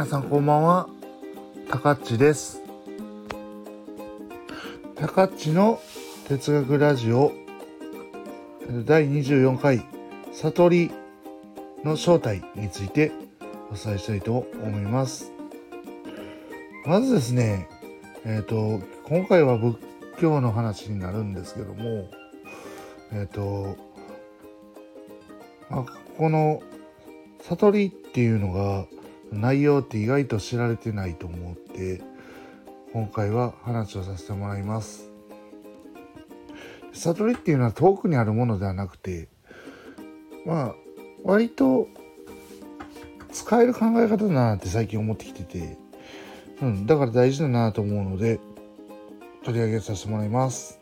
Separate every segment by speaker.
Speaker 1: 皆さんこんばんは、たかっちです。たかっちの哲学ラジオ。第24回。悟りの正体について。お伝えしたいと思います。まずですね、えっ、と、今回は仏教の話になるんですけども、えっ、と、まあ、この悟りっていうのが内容って意外と知られてないと思って今回は話をさせてもらいます。悟りっていうのは遠くにあるものではなくてまあ割と使える考え方だなって最近思ってきてて、うん、だから大事だなと思うので取り上げさせてもらいます。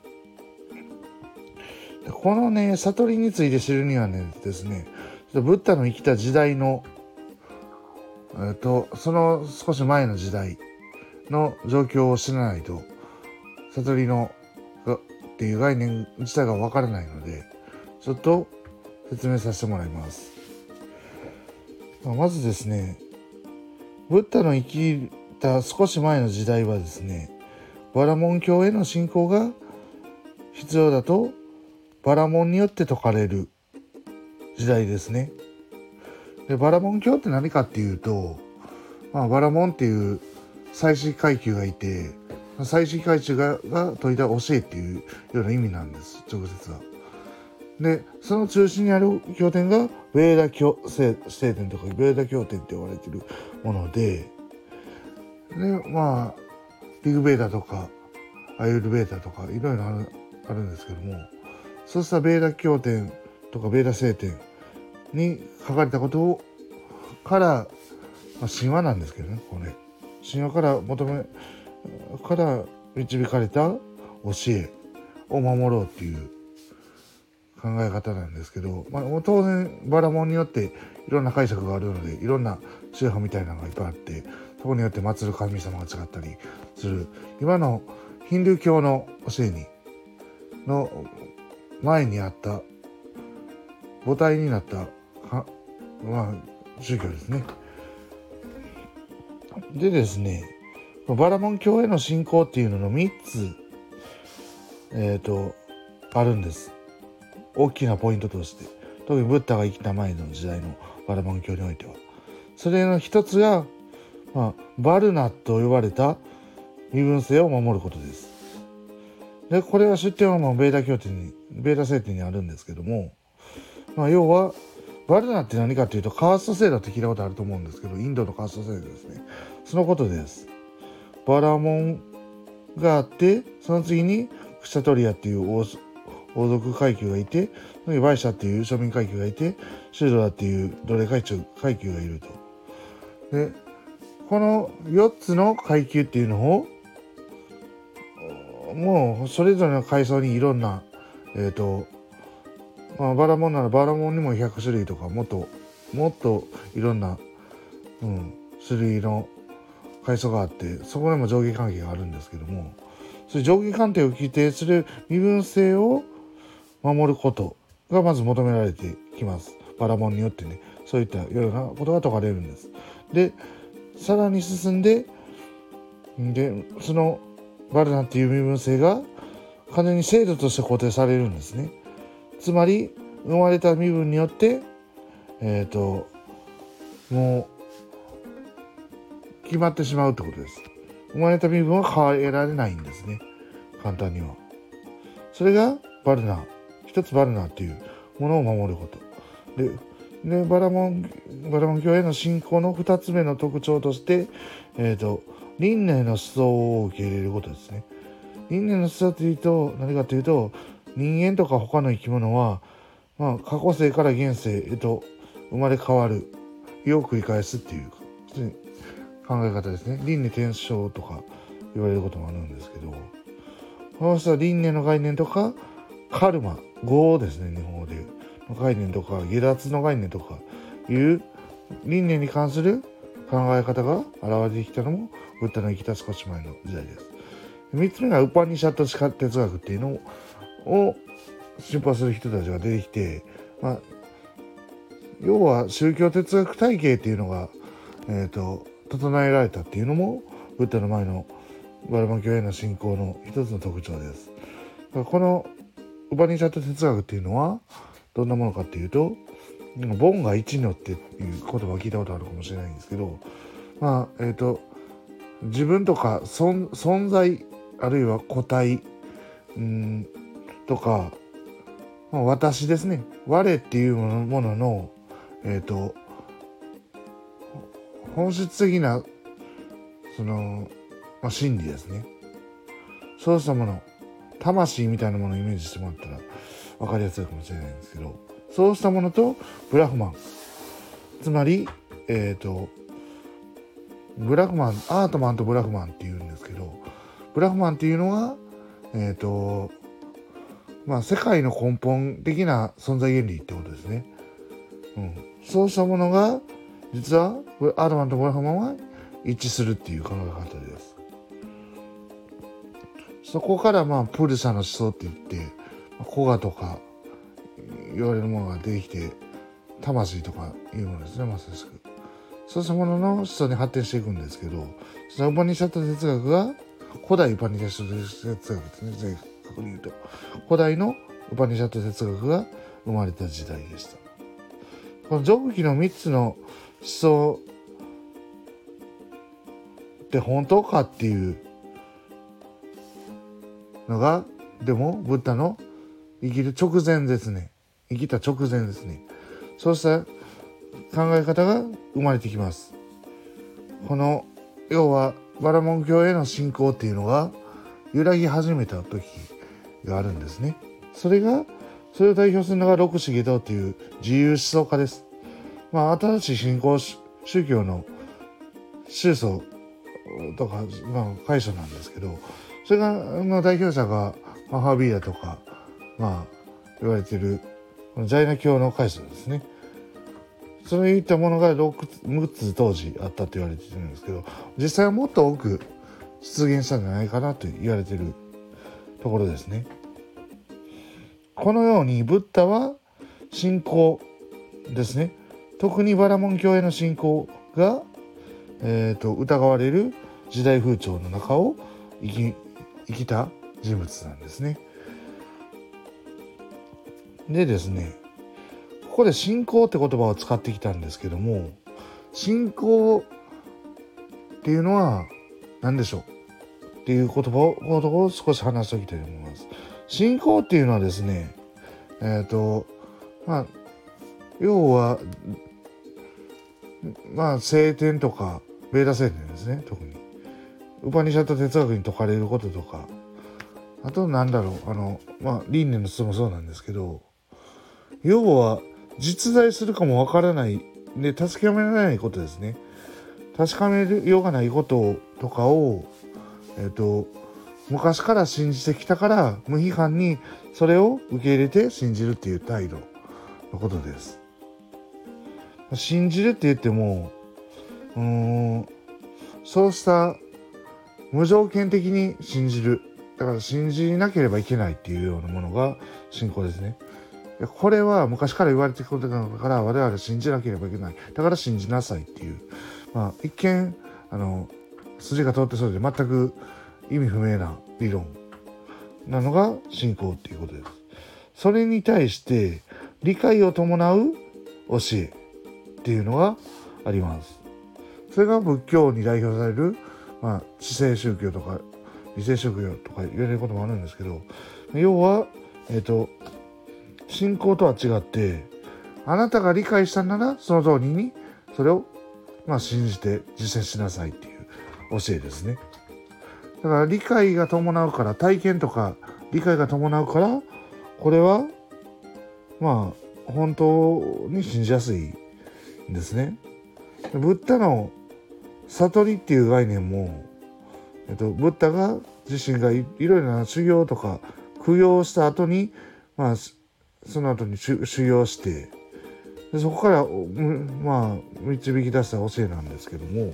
Speaker 1: このね悟りについて知るにはねですねブッダの生きた時代のえっと、その少し前の時代の状況を知らないと、悟りのっていう概念自体がわからないので、ちょっと説明させてもらいます。まあまずですね、ブッダの生きた少し前の時代はですね、バラモン教への信仰が必要だと、バラモンによって説かれる時代ですね。でバラモン教って何かっていうと、まあ、バラモンっていう祭祀階級がいて祭祀階級がが説いた教えっていうような意味なんです直接は。でその中心にある経典がベーダ教聖聖典とかベーダ経典って呼ばれてるものででまあリグベーダとかアユルベーダとかいろいろあるあるんですけどもそうしたベーダ経典とかベーダ聖典に書かれたことをから、まあ、神話なんですけどねこれ。神話から求めから導かれた教えを守ろうっていう考え方なんですけど、まあ、当然バラモンによっていろんな解釈があるのでいろんな宗派みたいなのがいっぱいあってそこによって祀る神様が違ったりする。今のヒンドゥー教の教えにの前にあった母体になったまあ宗教ですね。でですねバラモン教への信仰っていうのの3つえっ、とあるんです。大きなポイントとして。特にブッダが生きた前の時代のバラモン教においては。それの一つが、まあ、バルナと呼ばれた身分性を守ることです。でこれは出典はもうベーダ教典にベーダ聖典にあるんですけども、まあ、要はバルナって何かっていうとカースト制度って聞いたことあると思うんですけどインドのカースト制度ですね。そのことです。バラモンがあってその次にクシャトリアっていう王族階級がいてそのバイシャっていう庶民階級がいてシュドラっていう奴隷階級階級がいると。でこの4つの階級っていうのをもうそれぞれの階層にいろんなえっ、ー、とまあ、バラモンならバラモンにも100種類とかもっともっといろんな、うん、種類の階層があってそこでも上下関係があるんですけどもそういう上下関係を規定する身分性を守ることがまず求められてきますバラモンによってねそういったようなことが説かれるんです。でさらに進んででそのバルナっていう身分性が完全に制度として固定されるんですね。つまり生まれた身分によってえっ、ー、ともう決まってしまうってことです。生まれた身分は変えられないんですね。簡単には。それがバルナー一つバルナーっていうものを守ること。ででバラモンバラモン教への信仰の2つ目の特徴として、えーと、輪廻の思想を受け入れることですね。輪廻の思想というと何かというと人間とか他の生き物は、まあ、過去世から現世へと生まれ変わる。を繰り返すっていう考え方ですね。輪廻転生とか言われることもあるんですけど。この人は輪廻の概念とかカルマ業ですね日本語で。の概念とか下脱の概念とかいう輪廻に関する考え方が現れてきたのもブッダの生きた少し前の時代です。3つ目がウパニシャット哲学っていうのをを信奉する人たちが出てきて、まあ、要は宗教哲学体系っていうのが、えーと、整えられたっていうのもブッダの前のバラマン教への信仰の一つの特徴です。このウバニシャット哲学っていうのはどんなものかっていうとボンが一のっていう言葉を聞いたことあるかもしれないんですけどまあえっ、ー、と自分とか存存在あるいは個体うんとか、まあ、私ですね。我っていうもののえっ、ー、と本質的なその、まあ、真理ですね。そうしたもの魂みたいなものをイメージしてもらったら分かりやすいかもしれないんですけどそうしたものとブラフマン。つまりえっ、ー、とブラフマンアートマンとブラフマンっていうんですけどブラフマンっていうのはえっ、ー、とまあ世界の根本的な存在原理ってことですね。うん、そうしたものが実はアートマンとブラフマンは一致するっていう考え方です。そこからまあプール社の思想って言って古賀とか言われるものが出てきて魂とかいうものですねまさしく。そうしたものの思想に発展していくんですけどそのウパニシャット哲学が古代ウパニシャット哲学ですね確に言うと。古代のウパニシャット哲学が生まれた時代でした。この上記の3つの思想って本当かっていうのがでもブッダの生きる直前ですね。生きた直前ですね。そうした考え方が生まれてきます。この要はバラモン教への信仰っていうのが揺らぎ始めた時。があるんですねそれがそれを代表するのが六重道という自由思想家ですまあ新しい信仰宗教の宗祖とか、まあ、解釈なんですけどそれがの代表者がマハービーダとかまあ言われてるジャイナ教の開祖ですね。そういったものが 6, 6つ当時あったと言われてるんですけど実際はもっと多く出現したんじゃないかなと言われてるところですね。このようにブッダは信仰ですね特にバラモン教への信仰が、えーと、疑われる時代風潮の中を生き生きた人物なんですね。でですねここで信仰って言葉を使ってきたんですけども信仰っていうのは何でしょう？っていう言葉をこのところ少し話しておきたいと思います。信仰っていうのはですねえっ、ー、とまあ要はまあ聖典とかベーダ聖典ですね特に。ウパニシャット哲学に説かれることとか。あとなんだろうあのまあ輪廻の質もそうなんですけど。要は実在するかもわからないで助けられないことですね。確かめようがないこととかをえっ、と昔から信じてきたから無批判にそれを受け入れて信じるっていう態度のことです。信じるって言ってもうーんそうした無条件的に信じる。だから信じなければいけないっていうようなものが信仰ですね。これは昔から言われてきたことだから我々信じなければいけない。だから信じなさいっていう。まあ一見あの筋が通ってそうで全く意味不明な理論なのが信仰っていうことです。それに対して理解を伴う教えっていうのがあります。それが仏教に代表される、まあ、知性宗教とか理性宗教とか言われることもあるんですけど要はえっ、ー、と信仰とは違ってあなたが理解したならその通りにそれをまあ信じて実践しなさいっていう。教えですね。だから理解が伴うから体験とか理解が伴うからこれはまあ本当に信じやすいんですね。ブッダの悟りっていう概念も、えっと、ブッダが自身がいろいろな修行とか供養した後にまあその後に修行してでそこからまあ導き出した教えなんですけども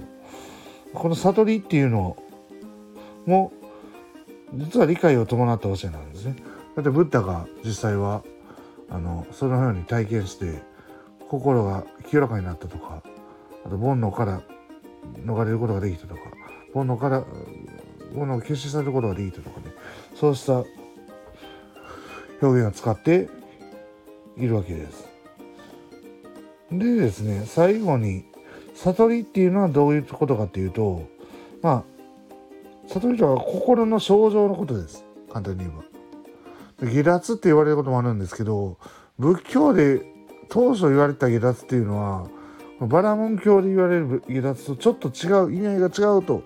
Speaker 1: この悟りっていうのも実は理解を伴った教えなんですね。だってブッダが実際はあのそのように体験して心が清らかになったとかあと煩悩から逃れることができたとか煩悩から煩悩を消し去ることができたとかねそうした表現を使っているわけです。でですね最後に悟りっていうのはどういうことかっていうとまあ悟りとは心の症状のことです簡単に言えば。下脱って言われることもあるんですけど仏教で当初言われた下脱っていうのはバラモン教で言われる下脱とちょっと違う意味合いが違うと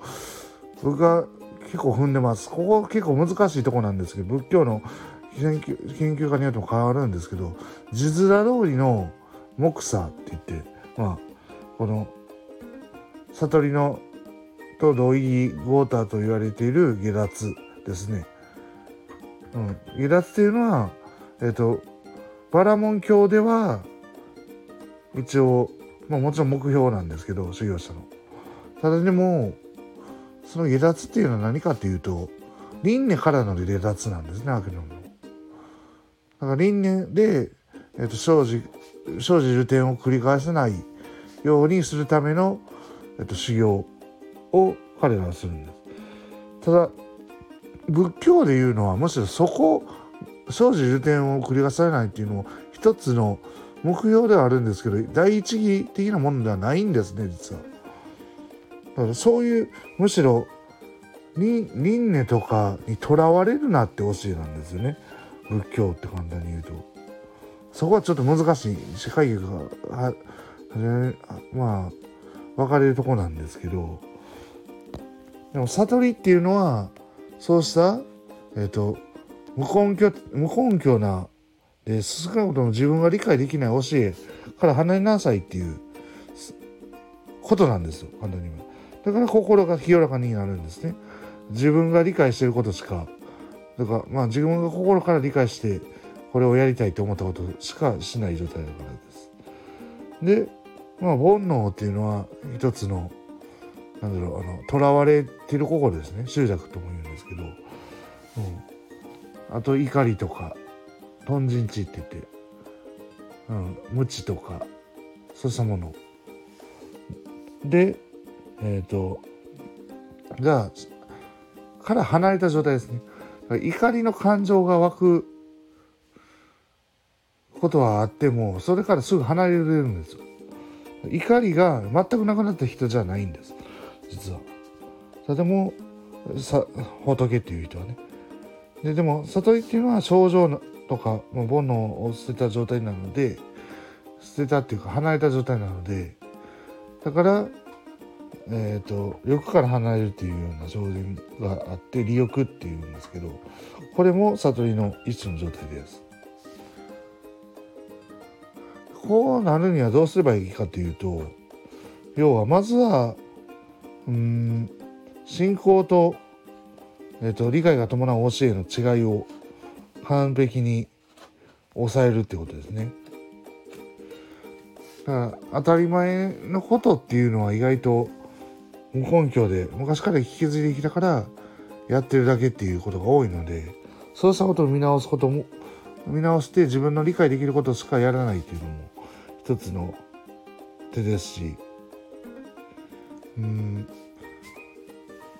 Speaker 1: 僕は結構踏んでます。ここ結構難しいとこなんですけど仏教の研究研究家によっても変わるんですけど字面通りの木差って言ってまあこの悟りのと同意ウォーターと言われている下脱ですね。うん、下脱っていうのは、えっ、とバラモン教では一応、まあ、もちろん目標なんですけど修行者の。ただでもその下脱っていうのは何かっていうと輪廻からの下脱なんですね悪の。だから輪廻で、えーと、生じ生じる点を繰り返さないようにするための、えーと、修行を彼らはするんです。ただ仏教でいうのはむしろそこ生じる点を繰り返されないっていうのも一つの目標ではあるんですけど第一義的なものではないんですね実は。だからそういうむしろ輪廻とかにとらわれるなって教えなんですよね仏教って簡単に言うと。そこはちょっと難しい世界がまあ分かれるとこなんですけどでも悟りっていうのはそうしたえっ、ー、と無根拠無根拠なで少なくとも自分が理解できない教えから離れなさいっていうことなんですよ簡単には。だから心が清らかになるんですね。自分が理解してることしかだからまあ自分が心から理解してこれをやりたいと思ったことしかしない状態だからです。でまあ煩悩っていうのは一つのなんだろうあの囚われてる心ですね。執着とも言うんですけど、うん、あと怒りとかトンジンチって言って、うん、無知とかそうしたもの。でえっ、ー、とがから離れた状態ですね。怒りの感情が湧くことはあってもそれからすぐ離れるんですよ。怒りが全くなくなった人じゃないんです。実は。それでもさ仏っていう人はね。ででも悟りっていうのは症状とかもう煩悩を捨てた状態なので捨てたっていうか離れた状態なのでだからえーと、欲から離れるっていうような条件があって利欲っていうんですけどこれも悟りの一種の状態です。こうなるにはどうすればいいかというと要はまずはうん信仰と,、えーと理解が伴う教えの違いを完璧に抑えるってことですね。だから当たり前のことっていうのは意外と無根拠で昔から引き継いできたからやってるだけっていうことが多いのでそうしたことを見直すことも見直して自分の理解できることしかやらないっていうのも一つの手ですし。うん。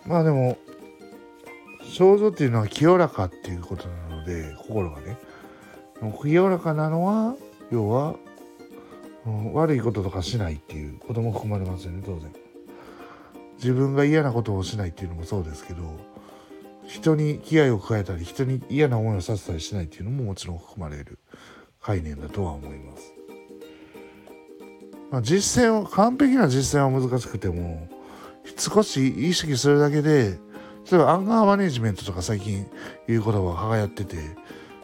Speaker 1: まあでも症状っていうのは清らかっていうことなので心がね。清らかなのは要は、うん、悪いこととかしないっていうことも含まれますよね当然。自分が嫌なことをしないっていうのもそうですけど人に危害を加えたり人に嫌な思いをさせたりしないっていうのももちろん含まれる概念だとは思います。まあ、実践を完璧な実践は難しくても少し意識するだけで例えばアンガーマネジメントとか最近言う言葉が流行ってて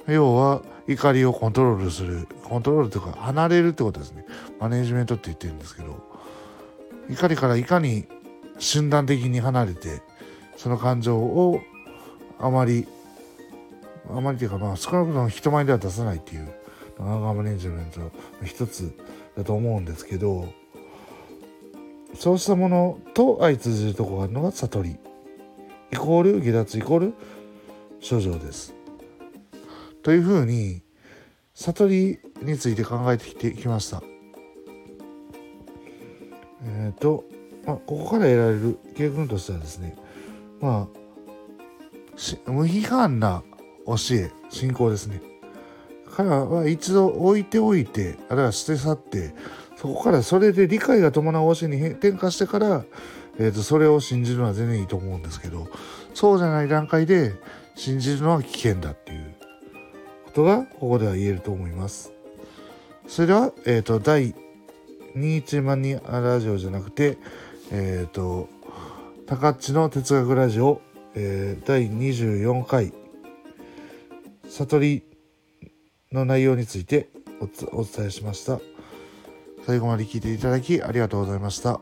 Speaker 1: 要は怒りをコントロールするコントロールというか離れるってことですねマネジメントって言ってるんですけど怒りからいかに瞬間的に離れてその感情をあまりあまりというかまあ少なくとも人前では出さないっていうアンガーマネジメントの一つだと思うんですけどそうしたものと相通じるところがあるのが悟りイコール下脱イコール症状です。というふうに悟りについて考えてきてきました。えっ、ー、とまあ、ここから得られる教訓としてはですねまあ無批判な教え信仰ですね彼は一度置いておいてあるいは捨て去ってそこからそれで理解が伴う教えに転化してから、えー、とそれを信じるのは全然いいと思うんですけどそうじゃない段階で信じるのは危険だっていうことがここでは言えると思います。それでは、えっ、ー、と、第21万人ラジオじゃなくて、えっ、ー、と、高っちの哲学ラジオ、えー、第24回、悟りの内容についてお伝えしました。最後まで聞いていただきありがとうございました。